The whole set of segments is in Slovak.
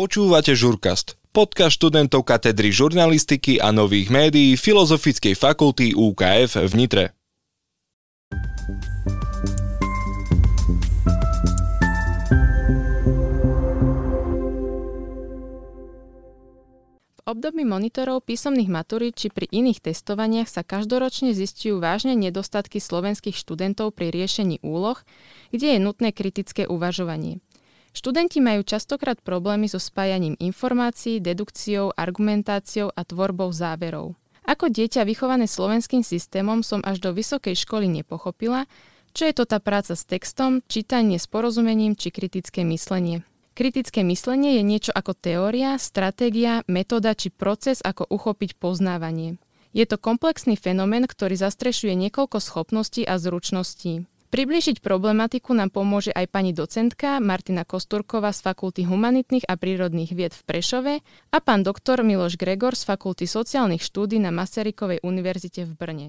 Počúvate Žurkast, podcast študentov katedry žurnalistiky a nových médií Filozofickej fakulty UKF v Nitre. V období monitorov písomných maturít či pri iných testovaniach sa každoročne zistujú vážne nedostatky slovenských študentov pri riešení úloh, kde je nutné kritické uvažovanie – Študenti majú častokrát problémy so spájaním informácií, dedukciou, argumentáciou a tvorbou záverov. Ako dieťa vychované slovenským systémom som až do vysokej školy nepochopila, čo je to tá práca s textom, čítanie s porozumením či kritické myslenie. Kritické myslenie je niečo ako teória, stratégia, metóda či proces, ako uchopiť poznávanie. Je to komplexný fenomén, ktorý zastrešuje niekoľko schopností a zručností. Priblížiť problematiku nám pomôže aj pani docentka Martina Kosturková z Fakulty humanitných a prírodných vied v Prešove a pán doktor Miloš Gregor z Fakulty sociálnych štúdí na Masarykovej univerzite v Brne.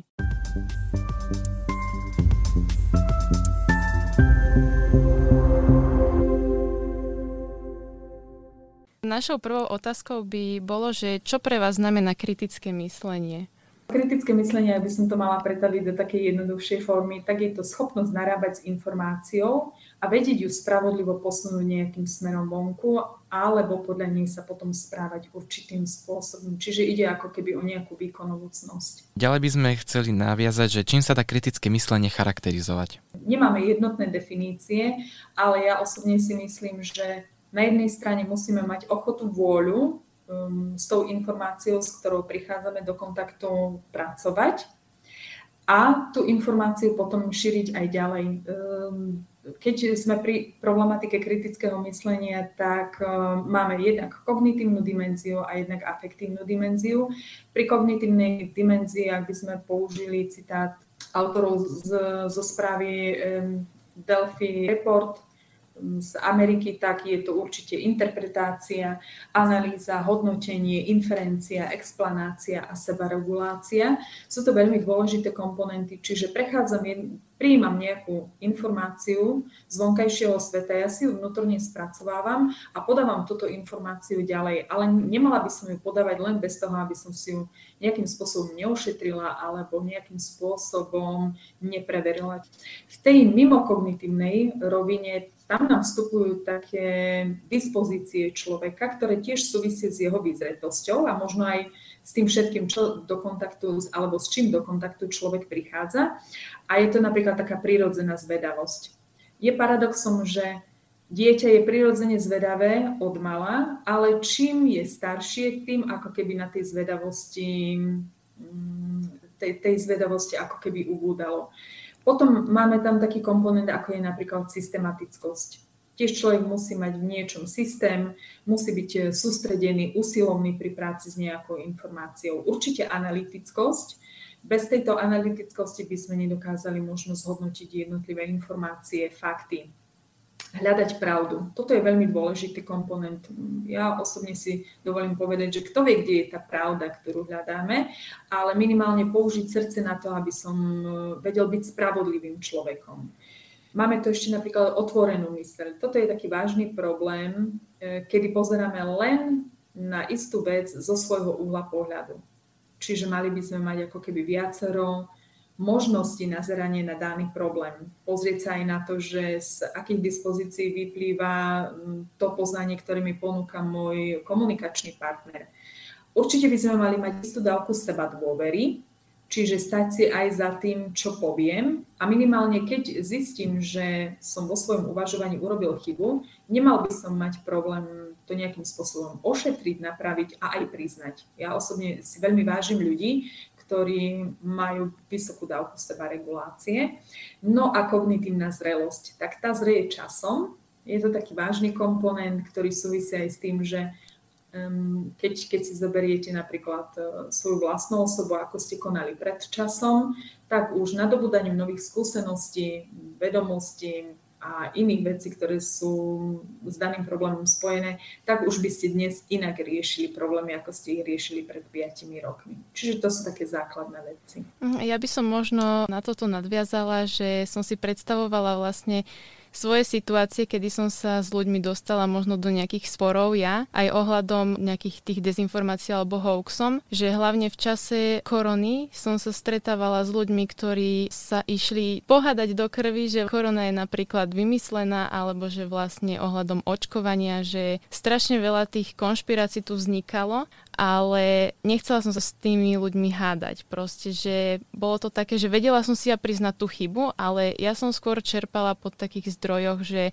Našou prvou otázkou by bolo, že čo pre vás znamená kritické myslenie? Kritické myslenie, aby som to mala pretaviť do takej jednoduchšej formy, tak je to schopnosť narábať s informáciou a vedieť ju spravodlivo posunúť nejakým smerom vonku, alebo podľa nej sa potom správať určitým spôsobom. Čiže ide ako keby o nejakú výkonnú cnosť. Ďalej by sme chceli naviazať, že čím sa dá kritické myslenie charakterizovať? Nemáme jednotné definície, ale ja osobne si myslím, že na jednej strane musíme mať ochotu, vôľu s tou informáciou, s ktorou prichádzame do kontaktu, pracovať a tú informáciu potom šíriť aj ďalej. Um, keď sme pri problematike kritického myslenia, tak um, máme jednak kognitívnu dimenziu a jednak afektívnu dimenziu. Pri kognitívnej dimenzii, ak by sme použili citát autorov z, zo správy um, Delphi Report, z Ameriky, tak je to určite interpretácia, analýza, hodnotenie, inferencia, explanácia a sebaregulácia. Sú to veľmi dôležité komponenty, čiže prechádzam, prijímam nejakú informáciu z vonkajšieho sveta, ja si ju vnútorne spracovávam a podávam túto informáciu ďalej, ale nemala by som ju podávať len bez toho, aby som si ju nejakým spôsobom neušetrila alebo nejakým spôsobom nepreverila. V tej mimokognitívnej rovine tam nám vstupujú také dispozície človeka, ktoré tiež súvisie s jeho výzretosťou a možno aj s tým všetkým, čo do kontaktu, alebo s čím do kontaktu človek prichádza. A je to napríklad taká prírodzená zvedavosť. Je paradoxom, že dieťa je prirodzene zvedavé od mala, ale čím je staršie, tým ako keby na tej zvedavosti, mm, tej, tej zvedavosti ako keby ubúdalo. Potom máme tam taký komponent, ako je napríklad systematickosť. Tiež človek musí mať v niečom systém, musí byť eh, sústredený, usilovný pri práci s nejakou informáciou. Určite analytickosť. Bez tejto analytickosti by sme nedokázali možno zhodnotiť jednotlivé informácie, fakty hľadať pravdu. Toto je veľmi dôležitý komponent. Ja osobne si dovolím povedať, že kto vie, kde je tá pravda, ktorú hľadáme, ale minimálne použiť srdce na to, aby som e, vedel byť spravodlivým človekom. Máme tu ešte napríklad otvorenú myseľ. Toto je taký vážny problém, e, kedy pozeráme len na istú vec zo svojho uhla pohľadu. Čiže mali by sme mať ako keby viacero možnosti nazeranie na daný problém. Pozrieť sa aj na to, že z akých dispozícií vyplýva to poznanie, ktoré mi ponúka môj komunikačný partner. Určite by sme mali mať istú dávku seba dôvery, čiže stať si aj za tým, čo poviem a minimálne keď zistím, že som vo svojom uvažovaní urobil chybu, nemal by som mať problém to nejakým spôsobom ošetriť, napraviť a aj priznať. Ja osobne si veľmi vážim ľudí, ktorí majú vysokú dávku seba regulácie. No a kognitívna zrelosť, tak tá zreje časom. Je to taký vážny komponent, ktorý súvisí aj s tým, že keď, keď si zoberiete napríklad uh, svoju vlastnú osobu, ako ste konali pred časom, tak už nadobudaním nových skúseností, vedomostí, a iných vecí, ktoré sú s daným problémom spojené, tak už by ste dnes inak riešili problémy, ako ste ich riešili pred 5 rokmi. Čiže to sú také základné veci. Mhm, ja by som možno na toto nadviazala, že som si predstavovala vlastne svoje situácie, kedy som sa s ľuďmi dostala možno do nejakých sporov ja, aj ohľadom nejakých tých dezinformácií alebo hoaxom, že hlavne v čase korony som sa stretávala s ľuďmi, ktorí sa išli pohádať do krvi, že korona je napríklad vymyslená alebo že vlastne ohľadom očkovania, že strašne veľa tých konšpirácií tu vznikalo ale nechcela som sa s tými ľuďmi hádať. Proste, že bolo to také, že vedela som si ja priznať tú chybu, ale ja som skôr čerpala po takých zdrojoch, že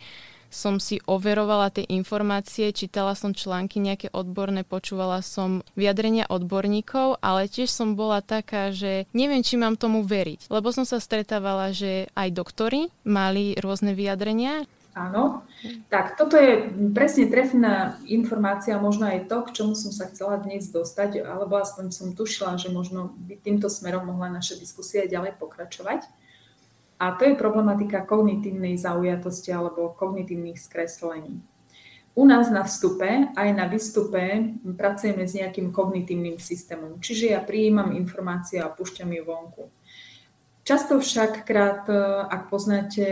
som si overovala tie informácie, čítala som články nejaké odborné, počúvala som vyjadrenia odborníkov, ale tiež som bola taká, že neviem, či mám tomu veriť. Lebo som sa stretávala, že aj doktori mali rôzne vyjadrenia, Áno. Tak toto je presne trefná informácia, možno aj to, k čomu som sa chcela dnes dostať, alebo aspoň som tušila, že možno by týmto smerom mohla naša diskusia ďalej pokračovať. A to je problematika kognitívnej zaujatosti alebo kognitívnych skreslení. U nás na vstupe aj na výstupe pracujeme s nejakým kognitívnym systémom, čiže ja prijímam informácie a púšťam ju vonku. Často však krát, ak poznáte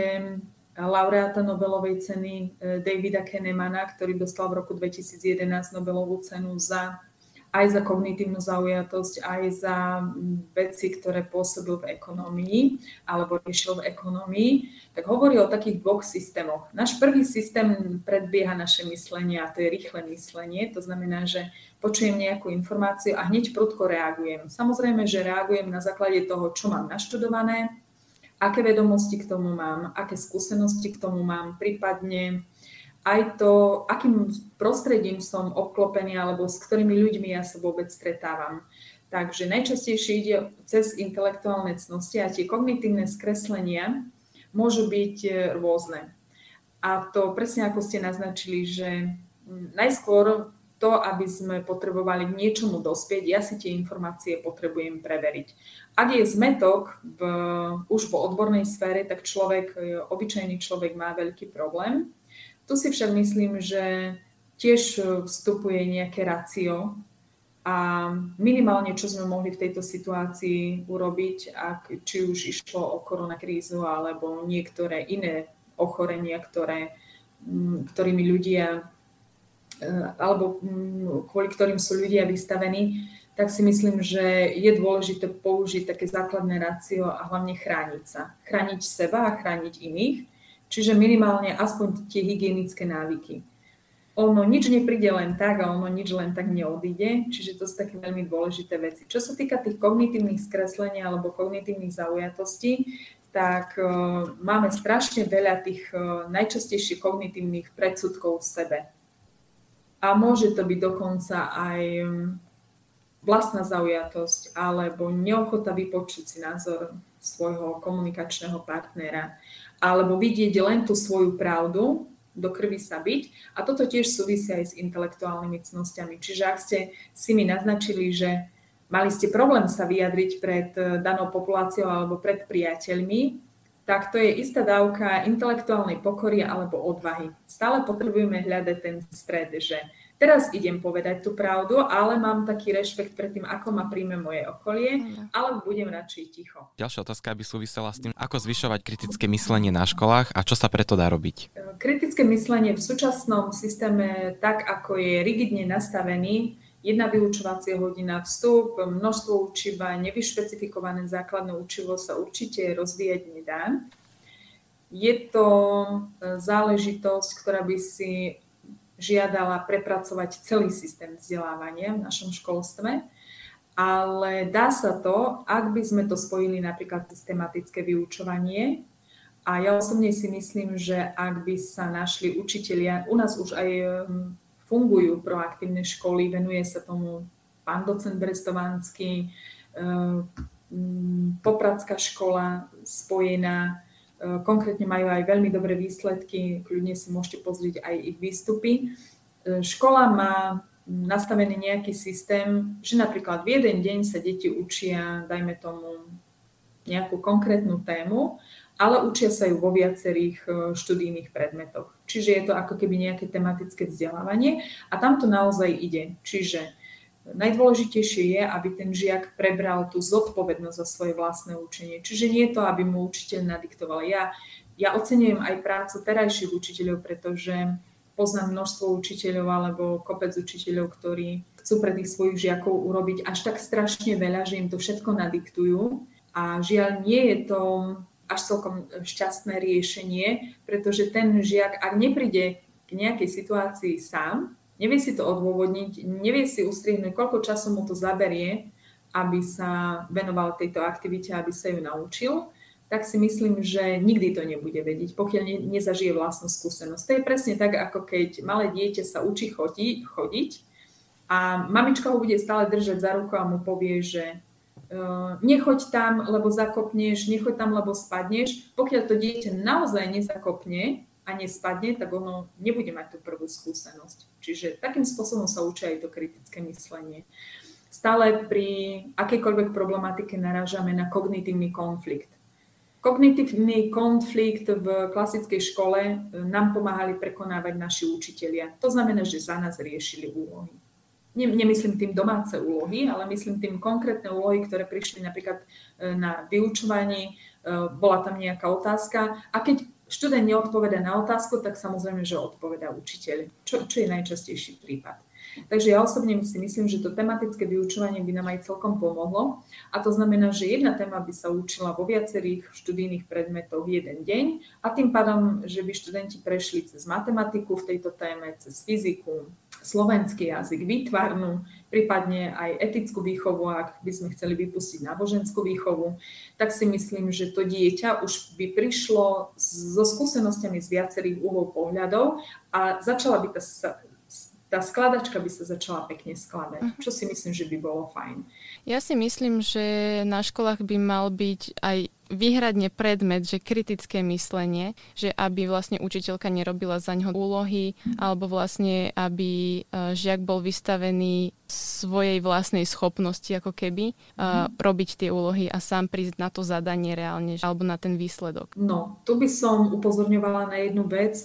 laureáta Nobelovej ceny e, Davida Kahnemana, ktorý dostal v roku 2011 Nobelovú cenu za aj za kognitívnu zaujatosť, aj za veci, ktoré pôsobil v ekonomii alebo riešil v ekonomii, tak hovorí o takých dvoch systémoch. Náš prvý systém predbieha naše myslenie a to je rýchle myslenie. To znamená, že počujem nejakú informáciu a hneď prudko reagujem. Samozrejme, že reagujem na základe toho, čo mám naštudované, aké vedomosti k tomu mám, aké skúsenosti k tomu mám, prípadne aj to, akým prostredím som obklopený alebo s ktorými ľuďmi ja sa vôbec stretávam. Takže najčastejšie ide cez intelektuálne cnosti a tie kognitívne skreslenia môžu byť e, rôzne. A to presne ako ste naznačili, že najskôr to, aby sme potrebovali k niečomu dospieť, ja si tie informácie potrebujem preveriť. Ak je zmetok v, už po odbornej sfére, tak človek, obyčajný človek má veľký problém. Tu si však myslím, že tiež vstupuje nejaké racio a minimálne, čo sme mohli v tejto situácii urobiť, ak, či už išlo o koronakrízu alebo niektoré iné ochorenia, ktoré, ktorými ľudia alebo mm, kvôli ktorým sú ľudia vystavení, tak si myslím, že je dôležité použiť také základné rácio a hlavne chrániť sa. Chrániť seba a chrániť iných, čiže minimálne aspoň tie hygienické návyky. Ono nič nepríde len tak a ono nič len tak neodíde, čiže to sú také veľmi dôležité veci. Čo sa týka tých kognitívnych skreslení alebo kognitívnych zaujatostí, tak uh, máme strašne veľa tých uh, najčastejších kognitívnych predsudkov v sebe a môže to byť dokonca aj mm, vlastná zaujatosť alebo neochota vypočuť si názor svojho komunikačného partnera alebo vidieť len tú svoju pravdu, do krvi sa byť. A toto tiež súvisí aj s intelektuálnymi cnosťami. Čiže ak ste si mi naznačili, že mali ste problém sa vyjadriť pred eh, danou populáciou alebo pred priateľmi, tak to je istá dávka intelektuálnej pokory alebo odvahy. Stále potrebujeme hľadať ten stred, že teraz idem povedať tú pravdu, ale mám taký rešpekt pred tým, ako ma príjme moje okolie, ale budem radšej ticho. Ďalšia otázka by súvisela s tým, ako zvyšovať kritické myslenie na školách a čo sa preto dá robiť. Kritické myslenie v súčasnom systéme, tak ako je rigidne nastavený, jedna vyučovacia hodina, vstup, množstvo učiva, nevyšpecifikované základné učivo sa určite rozvíjať nedá. Je to e, záležitosť, ktorá by si žiadala prepracovať celý systém vzdelávania v našom školstve, ale dá sa to, ak by sme to spojili napríklad systematické vyučovanie. A ja osobne si myslím, že ak by sa našli učitelia, u nás už aj fungujú proaktívne školy, venuje sa tomu pán docent Brestovánský, eh, Popradská škola spojená, eh, konkrétne majú aj veľmi dobré výsledky, kľudne si môžete pozrieť aj ich výstupy. Eh, škola má nastavený nejaký systém, že napríklad v jeden deň sa deti učia, dajme tomu, nejakú konkrétnu tému ale učia sa ju vo viacerých e, študijných predmetoch. Čiže je to ako keby nejaké tematické vzdelávanie a tam to naozaj ide. Čiže najdôležitejšie je, aby ten žiak prebral tú zodpovednosť za svoje vlastné učenie. Čiže nie je to, aby mu učiteľ nadiktoval. Ja ja ocenujem aj prácu terajších učiteľov, pretože poznám množstvo učiteľov alebo kopec učiteľov, ktorí chcú pre tých svojich žiakov urobiť až tak strašne veľa, že im to všetko nadiktujú. A žiaľ, nie je to až celkom šťastné riešenie, pretože ten žiak, ak nepríde k nejakej situácii sám, nevie si to odôvodniť, nevie si ustrihnúť, koľko času mu to zaberie, aby sa venoval tejto aktivite, aby sa ju naučil, tak si myslím, že nikdy to nebude vedieť, pokiaľ ne, nezažije vlastnú skúsenosť. To je presne tak, ako keď malé dieťa sa učí chodiť, chodiť a mamička ho bude stále držať za ruku a mu povie, že nechoď tam, lebo zakopneš, nechoď tam, lebo spadneš. Pokiaľ to dieťa naozaj nezakopne a nespadne, tak ono nebude mať tú prvú skúsenosť. Čiže takým spôsobom sa učí aj to kritické myslenie. Stále pri akejkoľvek problematike narážame na kognitívny konflikt Kognitívny konflikt v klasickej škole e, nám pomáhali prekonávať naši učitelia. To znamená, že za nás riešili úlohy. Nemyslím tým domáce úlohy, ale myslím tým konkrétne úlohy, ktoré prišli napríklad e, na vyučovaní, e, bola tam nejaká otázka a keď študent neodpoveda na otázku, tak samozrejme, že odpovedá učiteľ, čo, čo je najčastejší prípad. Takže ja osobne si myslím, že to tematické vyučovanie by nám aj celkom pomohlo. A to znamená, že jedna téma by sa učila vo viacerých študijných predmetoch jeden deň a tým pádom, že by študenti prešli cez matematiku v tejto téme, cez fyziku, slovenský jazyk, výtvarnú, prípadne aj etickú výchovu, ak by sme chceli vypustiť náboženskú výchovu, tak si myslím, že to dieťa už by prišlo so skúsenostiami z viacerých uhlov pohľadov a začala by tá tá skladačka by sa začala pekne skladať, uh-huh. čo si myslím, že by bolo fajn. Ja si myslím, že na školách by mal byť aj výhradne predmet, že kritické myslenie, že aby vlastne učiteľka nerobila za ňo úlohy, alebo vlastne aby e, žiak bol vystavený svojej vlastnej schopnosti ako keby uh, robiť tie úlohy a sám prísť na to zadanie reálne alebo na ten výsledok. No, tu by som upozorňovala na jednu vec.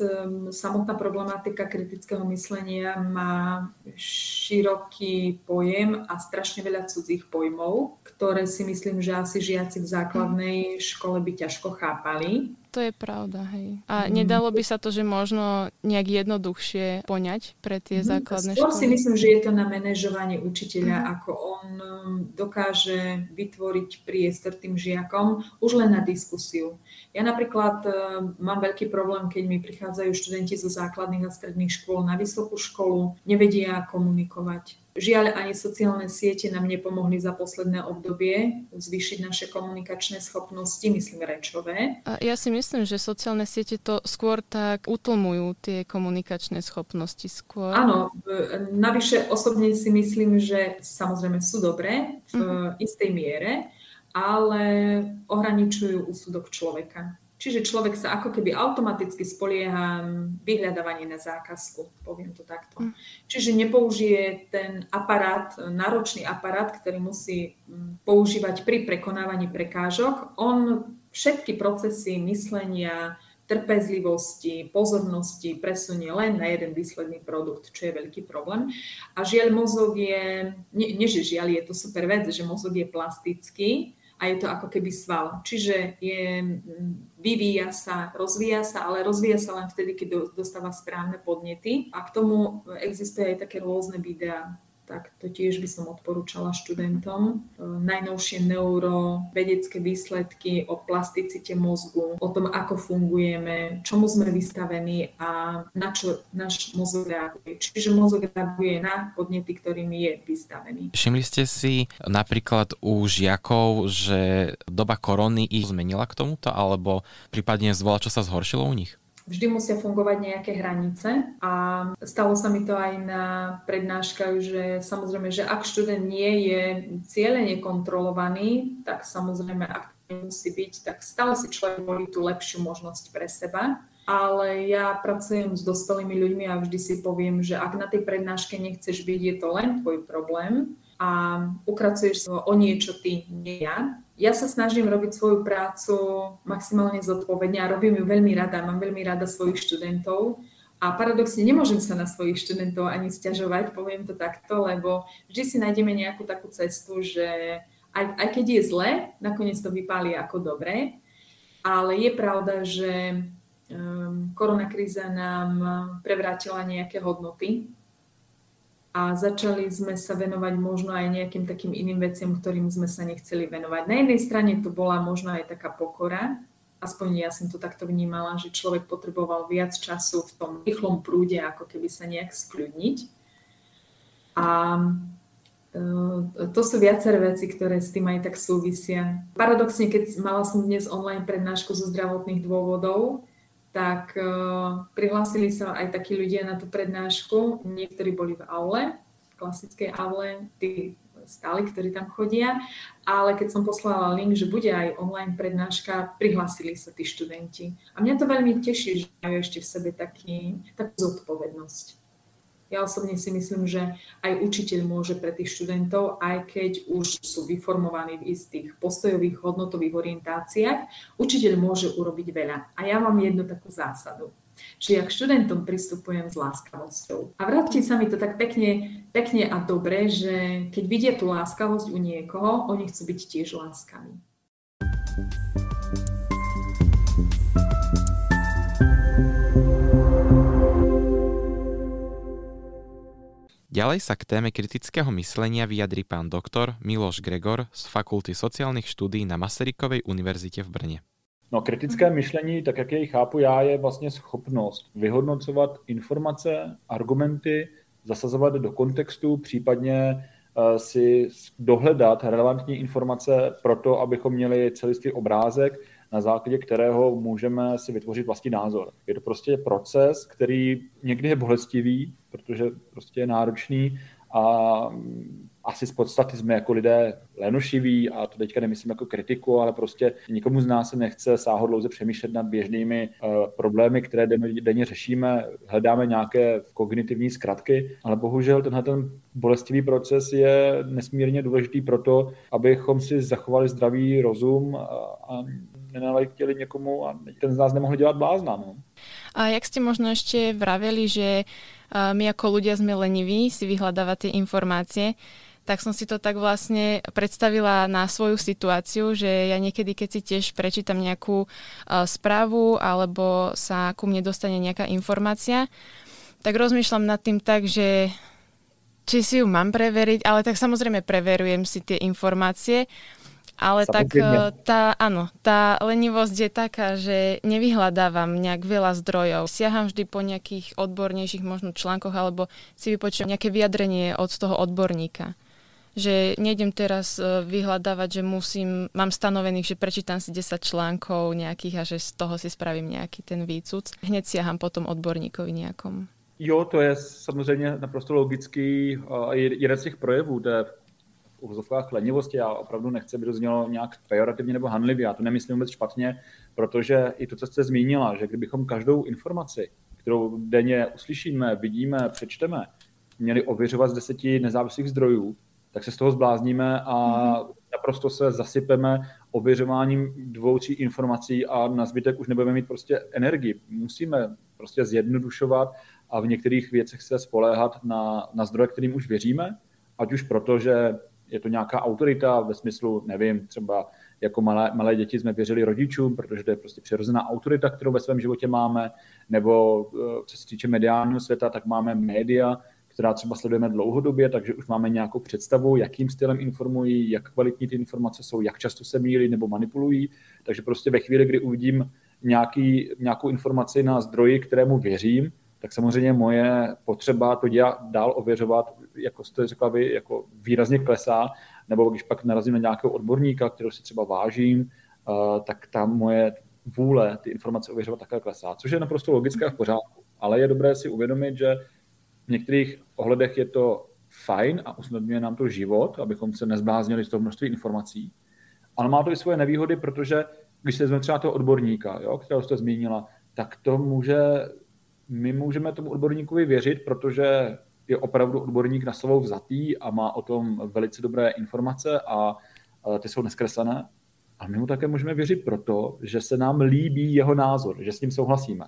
Samotná problematika kritického myslenia má široký pojem a strašne veľa cudzích pojmov, ktoré si myslím, že asi žiaci v základnej škole by ťažko chápali. To je pravda, hej. A mm. nedalo by sa to, že možno nejak jednoduchšie poňať pre tie mm. základné Skôr školy? si myslím, že je to na manažovanie učiteľa, mm. ako on um, dokáže vytvoriť priestor tým žiakom už len na diskusiu. Ja napríklad um, mám veľký problém, keď mi prichádzajú študenti zo základných a stredných škôl na vysokú školu, nevedia komunikovať Žiaľ, ani sociálne siete nám nepomohli za posledné obdobie zvýšiť naše komunikačné schopnosti, myslím rečové. Ja si myslím, že sociálne siete to skôr tak utlmujú tie komunikačné schopnosti skôr. Áno, navyše osobne si myslím, že samozrejme sú dobré v uh-huh. istej miere, ale ohraničujú úsudok človeka. Čiže človek sa ako keby automaticky spolieha vyhľadávanie na zákazku, poviem to takto. Mm. Čiže nepoužije ten aparát, náročný aparát, ktorý musí mm, používať pri prekonávaní prekážok. On všetky procesy myslenia, trpezlivosti, pozornosti presunie len na jeden výsledný produkt, čo je veľký problém. A žiaľ, mozog je, nie, nie že žiaľ, je to super vec, že mozog je plastický, a je to ako keby sval. Čiže je, vyvíja sa, rozvíja sa, ale rozvíja sa len vtedy, keď dostáva správne podnety. A k tomu existuje aj také rôzne videá tak to tiež by som odporúčala študentom. E, najnovšie neurovedecké výsledky o plasticite mozgu, o tom, ako fungujeme, čomu sme vystavení a na čo náš mozog reaguje. Čiže mozog reaguje na podnety, ktorými je vystavený. Všimli ste si napríklad u žiakov, že doba korony ich zmenila k tomuto, alebo prípadne zvola, čo sa zhoršilo u nich? Vždy musia fungovať nejaké hranice a stalo sa mi to aj na prednáškach, že samozrejme, že ak študent nie je cieľene kontrolovaný, tak samozrejme, ak musí byť, tak stále si človek volí tú lepšiu možnosť pre seba. Ale ja pracujem s dospelými ľuďmi a vždy si poviem, že ak na tej prednáške nechceš byť, je to len tvoj problém a ukracuješ o niečo ty, nie ja ja sa snažím robiť svoju prácu maximálne zodpovedne a robím ju veľmi rada. Mám veľmi rada svojich študentov a paradoxne nemôžem sa na svojich študentov ani stiažovať, poviem to takto, lebo vždy si nájdeme nejakú takú cestu, že aj, aj keď je zle, nakoniec to vypáli ako dobré. Ale je pravda, že um, koronakríza nám prevrátila nejaké hodnoty a začali sme sa venovať možno aj nejakým takým iným veciam, ktorým sme sa nechceli venovať. Na jednej strane to bola možno aj taká pokora, aspoň ja som to takto vnímala, že človek potreboval viac času v tom rýchlom prúde, ako keby sa nejak skľudniť. A e, to sú viaceré veci, ktoré s tým aj tak súvisia. Paradoxne, keď mala som dnes online prednášku zo zdravotných dôvodov, tak uh, prihlásili sa aj takí ľudia na tú prednášku. Niektorí boli v aule, v klasickej aule, tí stáli, ktorí tam chodia, ale keď som poslala link, že bude aj online prednáška, prihlásili sa tí študenti. A mňa to veľmi teší, že majú ešte v sebe taký, takú zodpovednosť. Ja osobne si myslím, že aj učiteľ môže pre tých študentov, aj keď už sú vyformovaní v istých postojových hodnotových orientáciách, učiteľ môže urobiť veľa. A ja mám jednu takú zásadu že ja k študentom pristupujem s láskavosťou. A vráti sa mi to tak pekne, pekne a dobre, že keď vidia tú láskavosť u niekoho, oni chcú byť tiež láskaví. Ďalej sa k téme kritického myslenia vyjadrí pán doktor Miloš Gregor z Fakulty sociálnych štúdí na Masarykovej univerzite v Brne. No kritické myšlení, tak jak jej chápu já, je vlastně schopnost vyhodnocovat informace, argumenty, zasazovat do kontextu, případně eh, si dohledat relevantní informace pro to, abychom měli celistvý obrázek, na základě kterého můžeme si vytvořit vlastní názor. Je to prostě proces, který někdy je bolestivý, protože prostě je náročný a asi z podstaty jsme jako lidé lenošiví a to teďka nemyslím jako kritiku, ale prostě nikomu z nás se nechce sáhodlouze přemýšlet nad běžnými uh, problémy, které denně, denně řešíme, hledáme nějaké kognitivní zkratky, ale bohužel tenhle ten bolestivý proces je nesmírně důležitý pro to, abychom si zachovali zdravý rozum a, a nenaletěli někomu a ten z nás nemohl dělat blázna. No. A jak ste možno ešte vraveli, že my ako ľudia sme leniví si vyhľadávať tie informácie, tak som si to tak vlastne predstavila na svoju situáciu, že ja niekedy, keď si tiež prečítam nejakú správu alebo sa ku mne dostane nejaká informácia, tak rozmýšľam nad tým tak, že či si ju mám preveriť, ale tak samozrejme preverujem si tie informácie, ale tak e, tá, áno, tá lenivosť je taká, že nevyhľadávam nejak veľa zdrojov. Siaham vždy po nejakých odbornejších možno článkoch alebo si vypočujem nejaké vyjadrenie od toho odborníka. Že nejdem teraz e, vyhľadávať, že musím, mám stanovených, že prečítam si 10 článkov nejakých a že z toho si spravím nejaký ten výcud. Hneď siaham potom odborníkovi nejakom. Jo, to je samozřejmě naprosto logický jeden z těch projevů té uvozovkách lenivosti. Já opravdu nechci, aby to znělo nějak pejorativně nebo hanlivě. Já to nemyslím vůbec špatně, protože i to, co jste zmínila, že kdybychom každou informaci, kterou denně uslyšíme, vidíme, přečteme, měli ověřovat z deseti nezávislých zdrojů, tak se z toho zblázníme a mm-hmm. naprosto se zasypeme ověřováním dvou, tří informací a na zbytek už nebudeme mít prostě energii. Musíme prostě zjednodušovat a v některých věcech se spoléhat na, na zdroje, kterým už věříme, ať už proto, že je to nějaká autorita ve smyslu, nevím, třeba jako malé, malé děti jsme věřili rodičům, protože to je prostě přirozená autorita, kterou ve svém životě máme, nebo eh, co se týče mediálního světa, tak máme média, která třeba sledujeme dlouhodobě, takže už máme nějakou představu, jakým stylem informují, jak kvalitní ty informace jsou, jak často se mílí nebo manipulují. Takže prostě ve chvíli, kdy uvidím nějaký, nějakou informaci na zdroji, kterému věřím, tak samozřejmě moje potřeba to dělat, dál ověřovat, jako jste řekla vy, jako výrazně klesá, nebo když pak narazím na nějakého odborníka, kterého si třeba vážím, eh, tak tam moje vůle ty informace ověřovat také klesá, což je naprosto logické v pořádku. Ale je dobré si uvědomit, že v některých ohledech je to fajn a usnadňuje nám to život, abychom se nezbláznili z toho množství informací. Ale má to i svoje nevýhody, protože když se vezmeme třeba toho odborníka, jo, kterého jste zmínila, tak to může my můžeme tomu odborníkovi věřit, protože je opravdu odborník na svou vzatý a má o tom velice dobré informace a ty jsou neskreslené. A my mu také můžeme věřit proto, že se nám líbí jeho názor, že s ním souhlasíme.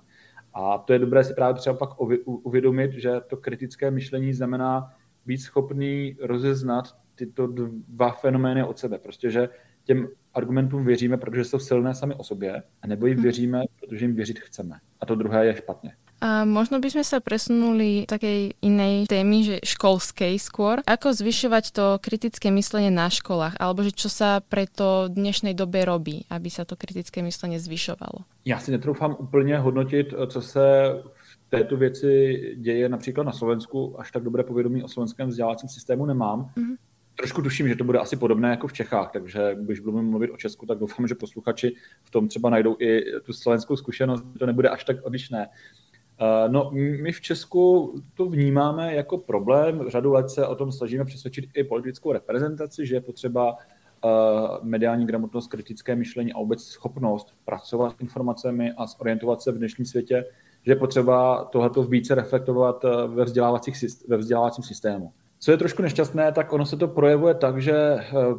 A to je dobré si právě třeba pak uvědomit, že to kritické myšlení znamená být schopný rozeznat tyto dva fenomény od sebe. Prostě, že těm argumentům věříme, protože jsou silné sami o sobě, a nebo jim hm. věříme, protože jim věřit chceme. A to druhé je špatně. A možno by sme sa presunuli takej inej témy, že školskej skôr. Ako zvyšovať to kritické myslenie na školách? Alebo že čo sa pre to dnešnej dobe robí, aby sa to kritické myslenie zvyšovalo? Já si netroufám úplně hodnotit, co se v této věci děje například na Slovensku. Až tak dobré povědomí o slovenském vzdělávacím systému nemám. Mm-hmm. Trošku tuším, že to bude asi podobné jako v Čechách, takže když budeme mluvit o Česku, tak doufám, že posluchači v tom třeba najdou i tu slovenskou zkušenost, to nebude až tak odlišné. Eh, no, my v Česku to vnímáme jako problém. Řadu let se o tom snažíme přesvědčit i politickou reprezentaci, že je potřeba eh, mediální gramotnost, kritické myšlení a vůbec schopnost pracovat s informacemi a zorientovat se v dnešním světě, že je potřeba tohleto více reflektovat eh, ve, ve vzdělávacím systému. Co je trošku nešťastné, tak ono se to projevuje tak, že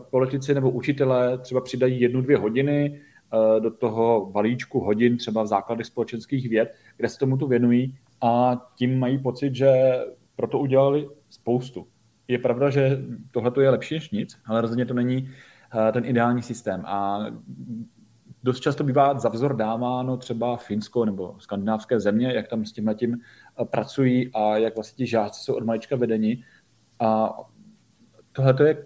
politici nebo učitelé třeba přidají jednu, dvě hodiny, do toho balíčku hodin třeba v základech společenských věd, kde se tomu tu věnují a tím mají pocit, že proto udělali spoustu. Je pravda, že tohle je lepší než nic, ale rozhodně to není eh, ten ideální systém. A dost často bývá za vzor dáváno třeba Finsko nebo skandinávské země, jak tam s tím tím eh, pracují a jak vlastně ti žáci jsou od malička vedeni. A tohle je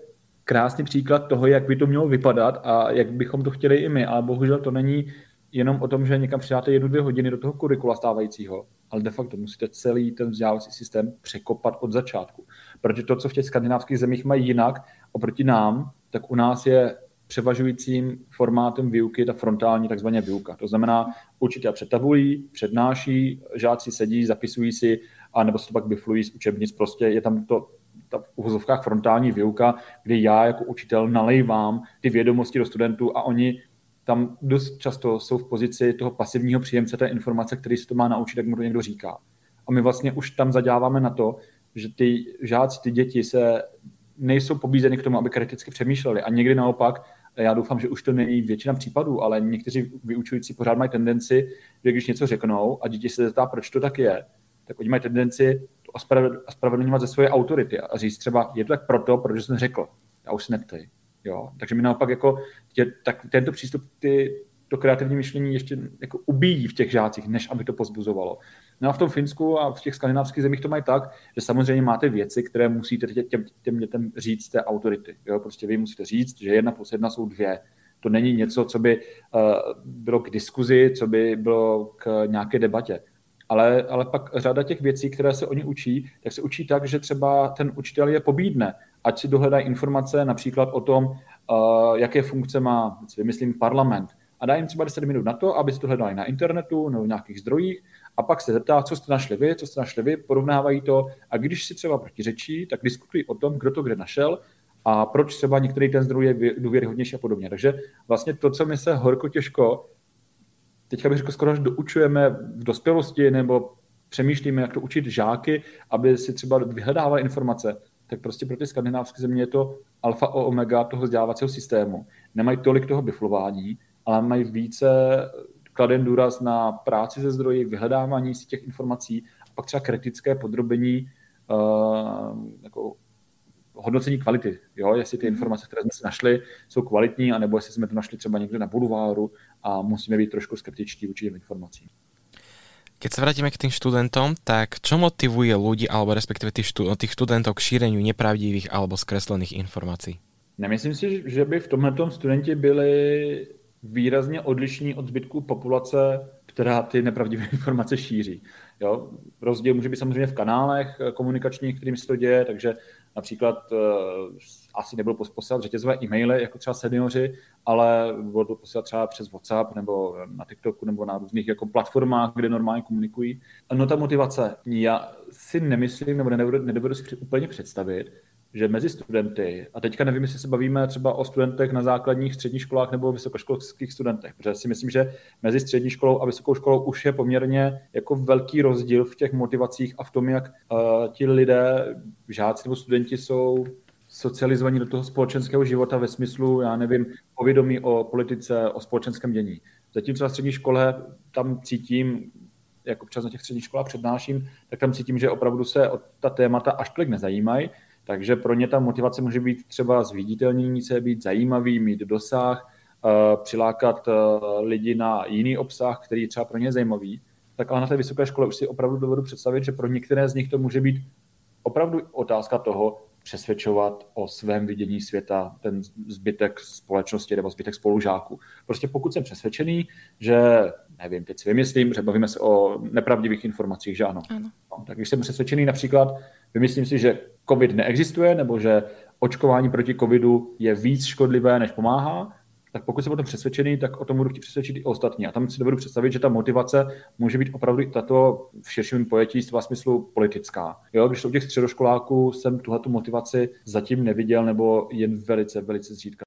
krásný příklad toho, jak by to mělo vypadat a jak bychom to chtěli i my, ale bohužel to není jenom o tom, že někam přidáte jednu, dvě hodiny do toho kurikula stávajícího, ale de facto musíte celý ten vzdělávací systém překopat od začátku. Protože to, co v těch skandinávských zemích mají jinak oproti nám, tak u nás je převažujícím formátem výuky ta frontální takzvaně výuka. To znamená, učitel před tabulí, přednáší, žáci sedí, zapisují si, a nebo se to pak biflují z učebnic. Prostě je tam to ta v frontální výuka, kdy já jako učitel nalejvám ty vědomosti do studentů a oni tam dost často jsou v pozici toho pasivního příjemce té informace, který se to má naučit, jak mu to někdo říká. A my vlastně už tam zaděláváme na to, že ty žáci, ty děti se nejsou pobízeny k tomu, aby kriticky přemýšleli. A někdy naopak, já doufám, že už to není většina případů, ale někteří vyučující pořád mají tendenci, že když něco řeknou a děti se zeptá, proč to tak je, tak oni mají tendenci ospravedlňovat ze svoje autority a říct třeba, je to tak proto, protože jsem řekl. Já už se neptej. Jo? Takže mi naopak jako, tě, tak tento přístup ty, to kreativní myšlení ještě jako ubíjí v těch žácích, než aby to pozbuzovalo. No a v tom Finsku a v těch skandinávských zemích to mají tak, že samozřejmě máte věci, které musíte těm, těm dětem říct té autority. Jo? Prostě vy musíte říct, že jedna plus jedna jsou dvě. To není něco, co by uh, bylo k diskuzi, co by bylo k nějaké debatě ale, ale pak řada těch věcí, které se oni učí, tak se učí tak, že třeba ten učitel je pobídne, ať si dohledají informace například o tom, uh, jaké funkce má, vymyslím, parlament. A dá jim třeba 10 minut na to, aby si to hledali na internetu nebo v nějakých zdrojích a pak se zeptá, co jste našli vy, co jste našli vy, porovnávají to a když si třeba protiřečí, tak diskutují o tom, kdo to kde našel a proč třeba některý ten zdroj je důvěryhodnější a podobně. Takže vlastně to, co mi se horko těžko teďka bych řekl skoro, že doučujeme v dospělosti nebo přemýšlíme, jak to učit žáky, aby si třeba vyhledávali informace, tak prostě pro ty skandinávské země je to alfa a omega toho vzdělávacího systému. Nemají tolik toho biflování, ale mají více kladen důraz na práci ze zdroji, vyhledávání si těch informací a pak třeba kritické podrobení uh, jako hodnocení kvality, jo? jestli ty mhm. informace, které jsme si našli, jsou kvalitní, anebo jestli jsme to našli třeba někde na bulváru a musíme být trošku skeptičtí vůči těm informacím. Keď sa vrátime k tým študentom, tak čo motivuje ľudí, alebo respektíve tých, štú, tých študentov k šíreniu nepravdivých alebo skreslených informací? Nemyslím si, že by v tomhle studenti byli výrazně odlišní od zbytku populace, která ty nepravdivé informace šíří. Jo? Rozdíl může být samozřejmě v kanálech komunikačních, kterým se to děje, takže například uh, asi nebylo posílat řetězové e-maily, jako třeba seniori, ale to posílat třeba přes WhatsApp nebo na TikToku nebo na různých jako platformách, kde normálně komunikují. No ta motivace, já si nemyslím, nebo nedovedu, nedovedu si úplně představit, že mezi studenty, a teďka nevím, jestli se bavíme třeba o studentech na základních středních školách nebo vysokoškolských studentech, protože si myslím, že mezi střední školou a vysokou školou už je poměrně jako velký rozdíl v těch motivacích a v tom, jak uh, ti lidé, žáci nebo studenti jsou socializovaní do toho společenského života ve smyslu, já nevím, povědomí o politice, o společenském dění. Zatímco na střední škole tam cítím, jak občas na těch středních školách přednáším, tak tam cítím, že opravdu se o ta témata až tolik nezajímají, Takže pro ně ta motivace může být třeba zviditelnění se, být zajímavý, mít dosah, eh, přilákat eh, lidi na jiný obsah, který třeba pro ně je zajímavý. Tak ale na té vysoké škole už si opravdu dovedu představit, že pro některé z nich to může být opravdu otázka toho, přesvědčovat o svém vidění světa ten zbytek společnosti nebo zbytek spolužáků. Prostě pokud jsem přesvědčený, že, nevím, teď si vymyslím, že bavíme se o nepravdivých informacích, že ano. ano. No, tak když jsem přesvědčený například, vymyslím si, že COVID neexistuje, nebo že očkování proti COVIDu je víc škodlivé, než pomáhá, tak pokud jsem o tom přesvědčený, tak o tom budu chtít přesvědčit i ostatní. A tam si dovedu představit, že ta motivace může být opravdu tato v širším pojetí v smyslu politická. Jo, když u těch středoškoláků jsem tuhle motivaci zatím neviděl, nebo jen velice, velice zřídka.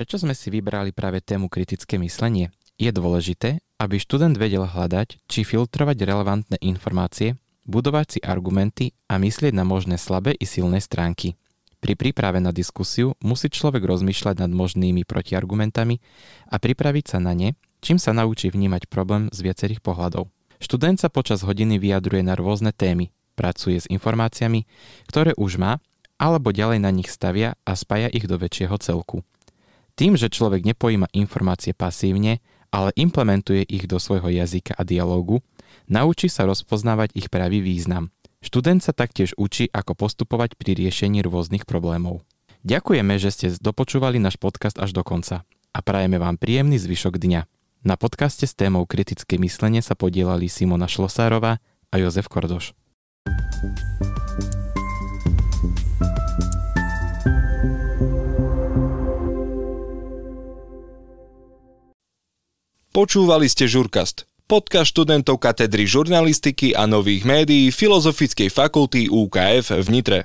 Prečo sme si vybrali práve tému kritické myslenie? Je dôležité, aby študent vedel hľadať či filtrovať relevantné informácie, budovať si argumenty a myslieť na možné slabé i silné stránky. Pri príprave na diskusiu musí človek rozmýšľať nad možnými protiargumentami a pripraviť sa na ne, čím sa naučí vnímať problém z viacerých pohľadov. Študent sa počas hodiny vyjadruje na rôzne témy, pracuje s informáciami, ktoré už má, alebo ďalej na nich stavia a spája ich do väčšieho celku. Tým, že človek nepojíma informácie pasívne, ale implementuje ich do svojho jazyka a dialógu, naučí sa rozpoznávať ich pravý význam. Študent sa taktiež učí, ako postupovať pri riešení rôznych problémov. Ďakujeme, že ste dopočúvali náš podcast až do konca a prajeme vám príjemný zvyšok dňa. Na podcaste s témou kritické myslenie sa podielali Simona Šlosárová a Jozef Kordoš. Počúvali ste Žurkast, podcast študentov katedry žurnalistiky a nových médií Filozofickej fakulty UKF v Nitre.